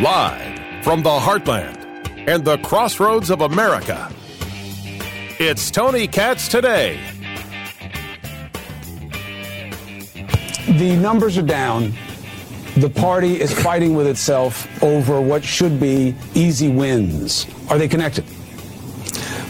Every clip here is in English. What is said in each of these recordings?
Live from the heartland and the crossroads of America, it's Tony Katz today. The numbers are down. The party is fighting with itself over what should be easy wins. Are they connected?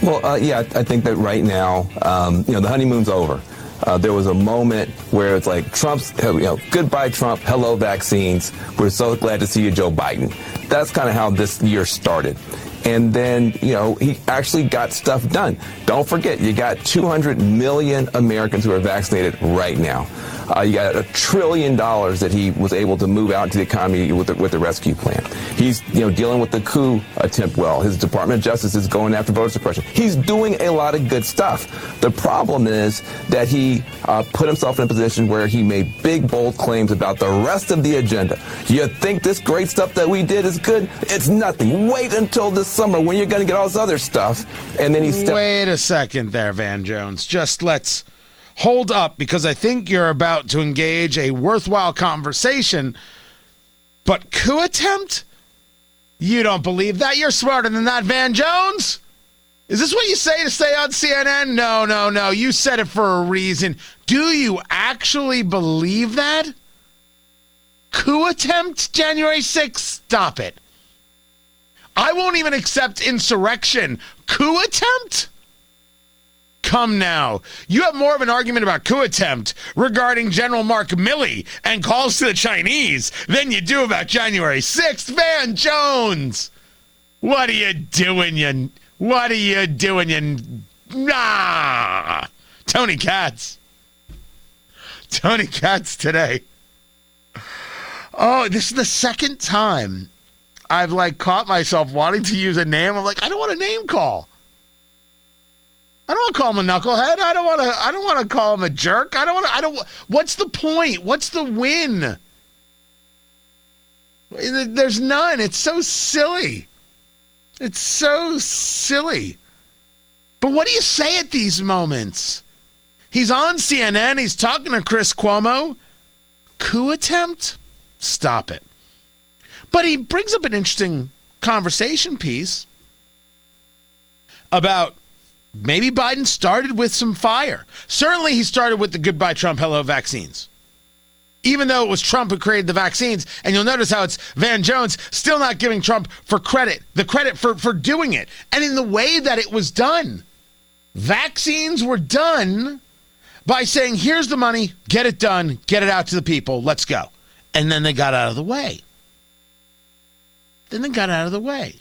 Well, uh, yeah, I think that right now, um, you know, the honeymoon's over. Uh, there was a moment where it's like Trump's, you know, goodbye Trump, hello vaccines. We're so glad to see you, Joe Biden. That's kind of how this year started. And then, you know, he actually got stuff done. Don't forget, you got 200 million Americans who are vaccinated right now. Uh, you got a trillion dollars that he was able to move out into the economy with the, with the rescue plan. He's you know dealing with the coup attempt well. His Department of Justice is going after voter suppression. He's doing a lot of good stuff. The problem is that he uh, put himself in a position where he made big bold claims about the rest of the agenda. You think this great stuff that we did is good? It's nothing. Wait until this summer when you're going to get all this other stuff, and then he. Ste- Wait a second, there, Van Jones. Just let's hold up because I think you're about to engage a worthwhile conversation. But coup attempt? You don't believe that? You're smarter than that, Van Jones. Is this what you say to stay on CNN? No, no, no. You said it for a reason. Do you actually believe that? Coup attempt January 6th? Stop it. I won't even accept insurrection. Coup attempt? Come now. You have more of an argument about coup attempt regarding General Mark Milley and calls to the Chinese than you do about January 6th. Van Jones! What are you doing, you... What are you doing, you... Nah! Tony Katz. Tony Katz today. Oh, this is the second time I've like caught myself wanting to use a name. I'm like, I don't want a name call. I don't want to call him a knucklehead. I don't want to. I don't want to call him a jerk. I don't want to. I don't. What's the point? What's the win? There's none. It's so silly. It's so silly. But what do you say at these moments? He's on CNN. He's talking to Chris Cuomo. Coup attempt? Stop it. But he brings up an interesting conversation piece about maybe Biden started with some fire. Certainly, he started with the goodbye Trump, hello vaccines. Even though it was Trump who created the vaccines, and you'll notice how it's Van Jones still not giving Trump for credit, the credit for, for doing it, and in the way that it was done. Vaccines were done by saying, here's the money, get it done, get it out to the people, let's go. And then they got out of the way. Then they got out of the way.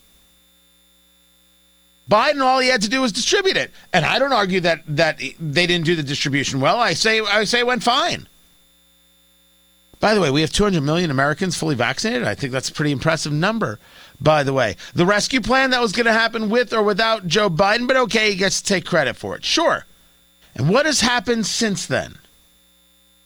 Biden, all he had to do was distribute it, and I don't argue that that they didn't do the distribution well. I say I say it went fine. By the way, we have 200 million Americans fully vaccinated. I think that's a pretty impressive number. By the way, the rescue plan that was going to happen with or without Joe Biden, but okay, he gets to take credit for it. Sure. And what has happened since then?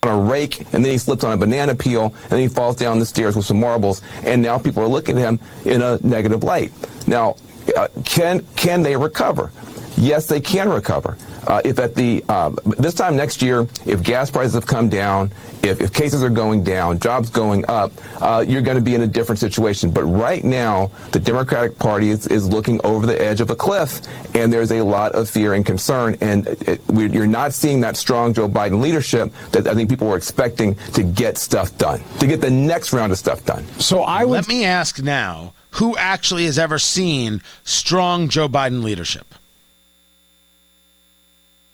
On a rake, and then he slips on a banana peel, and then he falls down the stairs with some marbles, and now people are looking at him in a negative light. Now, uh, can can they recover? Yes, they can recover. Uh, if at the uh, this time next year, if gas prices have come down, if, if cases are going down, jobs going up, uh, you're going to be in a different situation. But right now, the Democratic Party is, is looking over the edge of a cliff, and there's a lot of fear and concern. And it, we, you're not seeing that strong Joe Biden leadership that I think people were expecting to get stuff done, to get the next round of stuff done. So I would let me ask now: Who actually has ever seen strong Joe Biden leadership?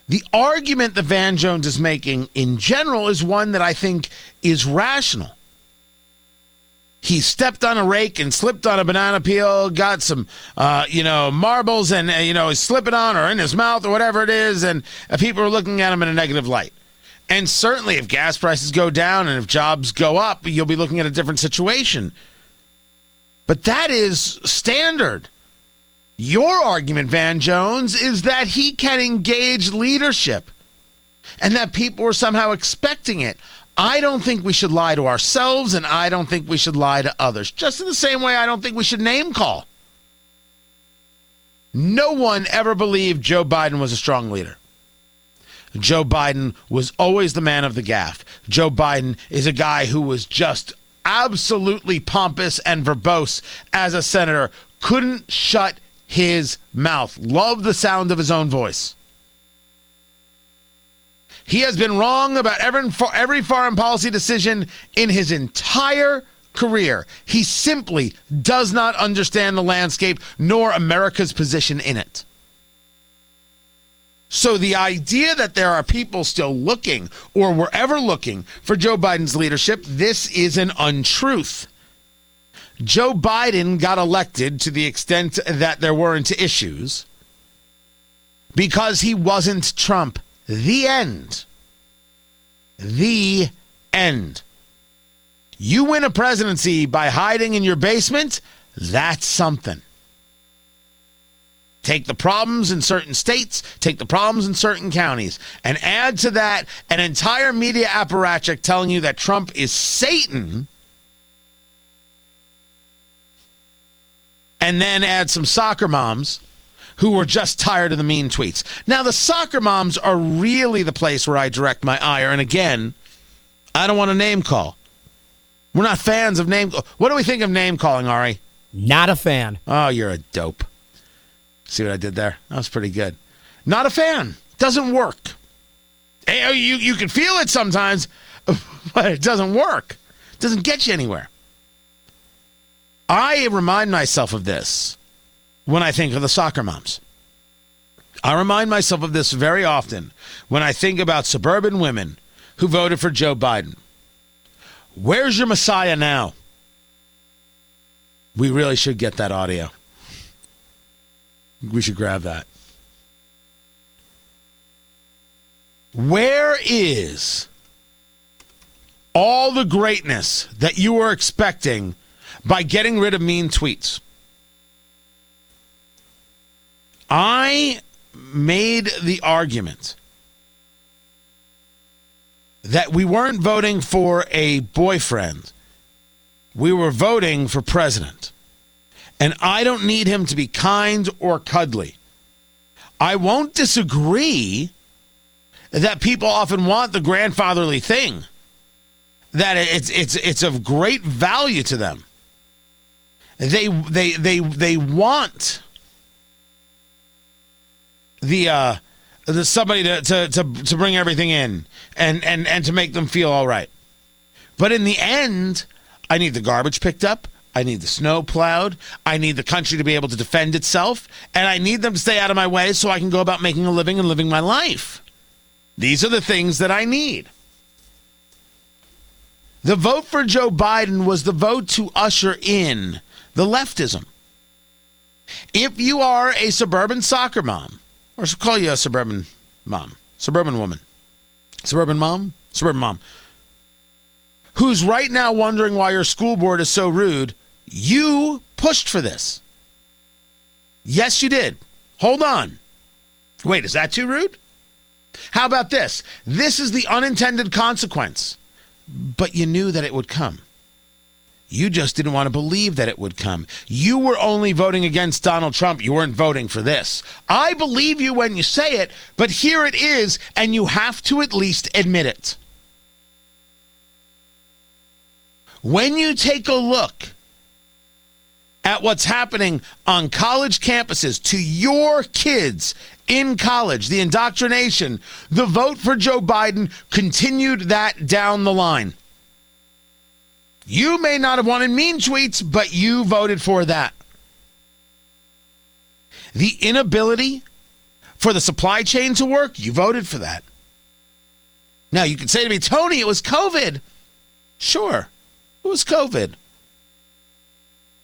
The argument that Van Jones is making in general is one that I think is rational. He stepped on a rake and slipped on a banana peel, got some, uh, you know, marbles, and uh, you know, he's slipping on or in his mouth or whatever it is, and uh, people are looking at him in a negative light. And certainly, if gas prices go down and if jobs go up, you'll be looking at a different situation. But that is standard. Your argument, Van Jones, is that he can engage leadership and that people were somehow expecting it. I don't think we should lie to ourselves and I don't think we should lie to others. Just in the same way, I don't think we should name call. No one ever believed Joe Biden was a strong leader. Joe Biden was always the man of the gaffe. Joe Biden is a guy who was just absolutely pompous and verbose as a senator, couldn't shut his mouth. Love the sound of his own voice. He has been wrong about every, every foreign policy decision in his entire career. He simply does not understand the landscape nor America's position in it. So the idea that there are people still looking or were ever looking for Joe Biden's leadership, this is an untruth. Joe Biden got elected to the extent that there weren't issues because he wasn't Trump. The end. The end. You win a presidency by hiding in your basement, that's something. Take the problems in certain states, take the problems in certain counties, and add to that an entire media apparatchik telling you that Trump is Satan. And then add some soccer moms who were just tired of the mean tweets. Now, the soccer moms are really the place where I direct my ire. And again, I don't want a name call. We're not fans of name. What do we think of name calling, Ari? Not a fan. Oh, you're a dope. See what I did there? That was pretty good. Not a fan. Doesn't work. Eh, you, you can feel it sometimes, but it doesn't work. Doesn't get you anywhere. I remind myself of this when I think of the soccer moms. I remind myself of this very often when I think about suburban women who voted for Joe Biden. Where's your Messiah now? We really should get that audio. We should grab that. Where is all the greatness that you were expecting by getting rid of mean tweets? I made the argument that we weren't voting for a boyfriend. We were voting for president. And I don't need him to be kind or cuddly. I won't disagree that people often want the grandfatherly thing. That it's it's it's of great value to them. They they they they want the uh the somebody to, to to to bring everything in and and and to make them feel all right. But in the end, I need the garbage picked up. I need the snow plowed. I need the country to be able to defend itself. And I need them to stay out of my way so I can go about making a living and living my life. These are the things that I need. The vote for Joe Biden was the vote to usher in the leftism. If you are a suburban soccer mom, or call you a suburban mom, suburban woman, suburban mom, suburban mom, who's right now wondering why your school board is so rude, you pushed for this. Yes, you did. Hold on. Wait, is that too rude? How about this? This is the unintended consequence, but you knew that it would come. You just didn't want to believe that it would come. You were only voting against Donald Trump. You weren't voting for this. I believe you when you say it, but here it is, and you have to at least admit it. When you take a look at what's happening on college campuses to your kids in college, the indoctrination, the vote for Joe Biden continued that down the line. You may not have wanted mean tweets, but you voted for that. The inability for the supply chain to work, you voted for that. Now, you can say to me, Tony, it was COVID. Sure, it was COVID.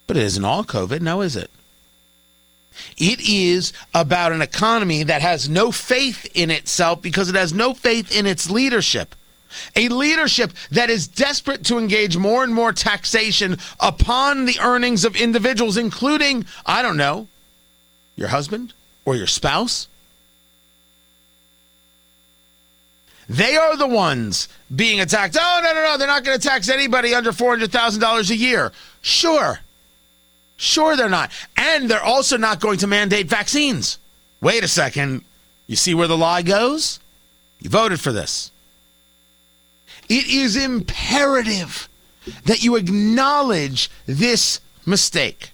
But it isn't all COVID, now is it? It is about an economy that has no faith in itself because it has no faith in its leadership. A leadership that is desperate to engage more and more taxation upon the earnings of individuals, including, I don't know, your husband or your spouse. They are the ones being attacked. Oh, no, no, no. They're not going to tax anybody under $400,000 a year. Sure. Sure, they're not. And they're also not going to mandate vaccines. Wait a second. You see where the lie goes? You voted for this. It is imperative that you acknowledge this mistake.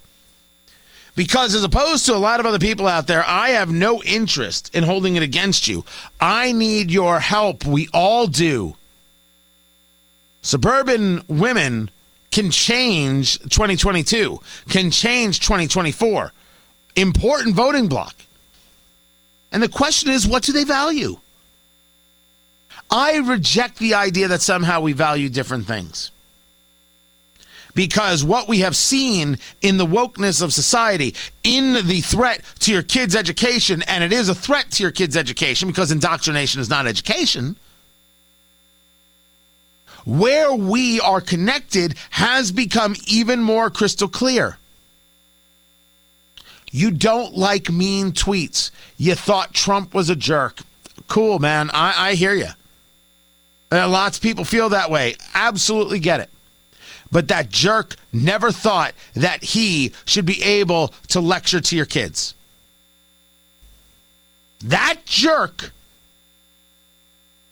Because as opposed to a lot of other people out there, I have no interest in holding it against you. I need your help. We all do. Suburban women can change 2022, can change 2024. Important voting bloc. And the question is, what do they value? I reject the idea that somehow we value different things because what we have seen in the wokeness of society, in the threat to your kids' education, and it is a threat to your kids' education because indoctrination is not education. Where we are connected has become even more crystal clear. You don't like mean tweets. You thought Trump was a jerk. Cool, man. I, I hear you. Uh, lots of people feel that way. Absolutely get it. But that jerk never thought that he should be able to lecture to your kids. That jerk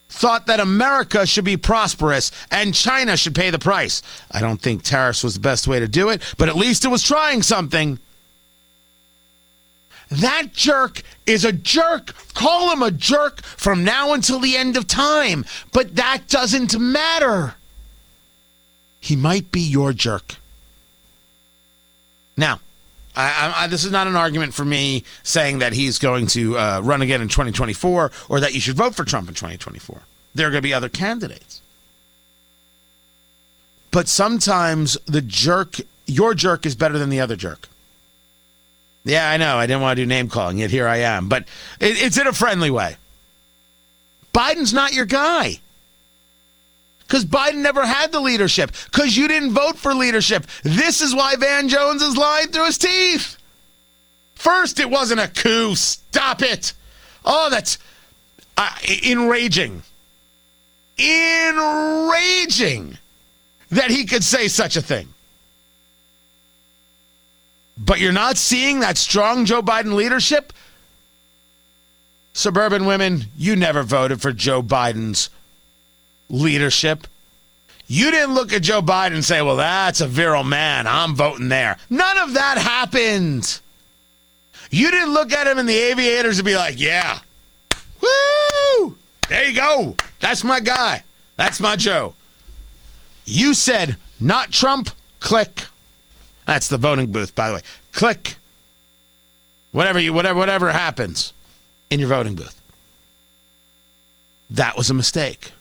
thought that America should be prosperous and China should pay the price. I don't think tariffs was the best way to do it, but at least it was trying something. That jerk is a jerk. Call him a jerk from now until the end of time. But that doesn't matter. He might be your jerk. Now, I, I, this is not an argument for me saying that he's going to uh, run again in 2024 or that you should vote for Trump in 2024. There are going to be other candidates. But sometimes the jerk, your jerk, is better than the other jerk. Yeah, I know. I didn't want to do name calling, yet here I am. But it, it's in a friendly way. Biden's not your guy. Because Biden never had the leadership. Because you didn't vote for leadership. This is why Van Jones is lying through his teeth. First, it wasn't a coup. Stop it. Oh, that's uh, enraging. Enraging that he could say such a thing. But you're not seeing that strong Joe Biden leadership? Suburban women, you never voted for Joe Biden's leadership. You didn't look at Joe Biden and say, well, that's a virile man. I'm voting there. None of that happened. You didn't look at him in the aviators and be like, yeah, woo, there you go. That's my guy. That's my Joe. You said, not Trump, click. That's the voting booth, by the way. Click. Whatever you whatever whatever happens in your voting booth. That was a mistake.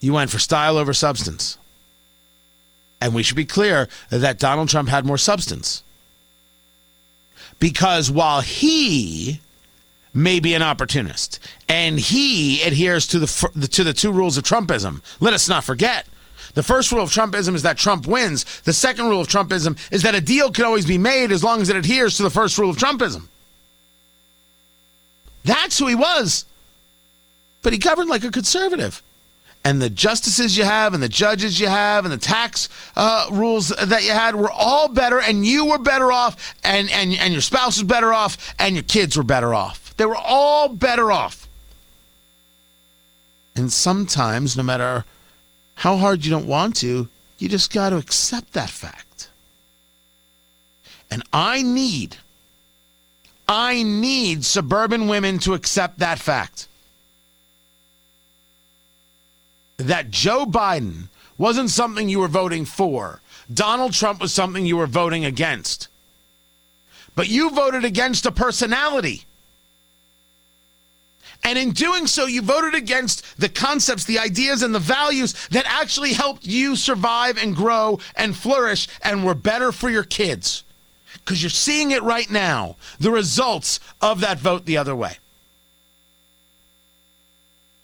You went for style over substance. And we should be clear that Donald Trump had more substance. Because while he may be an opportunist and he adheres to the to the two rules of Trumpism, let us not forget the first rule of Trumpism is that Trump wins. The second rule of Trumpism is that a deal can always be made as long as it adheres to the first rule of Trumpism. That's who he was. But he governed like a conservative. And the justices you have, and the judges you have, and the tax uh, rules that you had were all better, and you were better off, and, and, and your spouse was better off, and your kids were better off. They were all better off. And sometimes, no matter how hard you don't want to, you just got to accept that fact. And I need, I need suburban women to accept that fact. That Joe Biden wasn't something you were voting for. Donald Trump was something you were voting against. But you voted against a personality. And in doing so, you voted against the concepts, the ideas, and the values that actually helped you survive and grow and flourish and were better for your kids. Because you're seeing it right now the results of that vote the other way.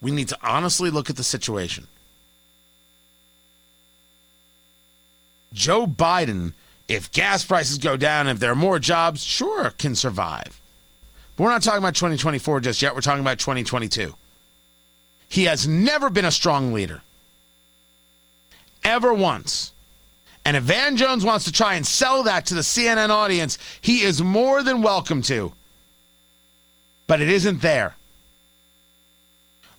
We need to honestly look at the situation. Joe Biden, if gas prices go down, if there are more jobs, sure, can survive. We're not talking about 2024 just yet. We're talking about 2022. He has never been a strong leader. Ever once. And if Van Jones wants to try and sell that to the CNN audience, he is more than welcome to. But it isn't there.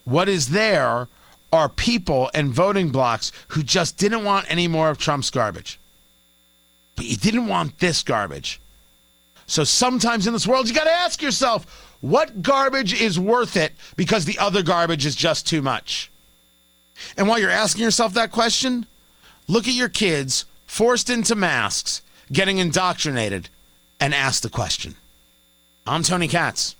What is there are people and voting blocs who just didn't want any more of Trump's garbage. But you didn't want this garbage. So sometimes in this world, you got to ask yourself what garbage is worth it because the other garbage is just too much. And while you're asking yourself that question, look at your kids forced into masks, getting indoctrinated, and ask the question. I'm Tony Katz.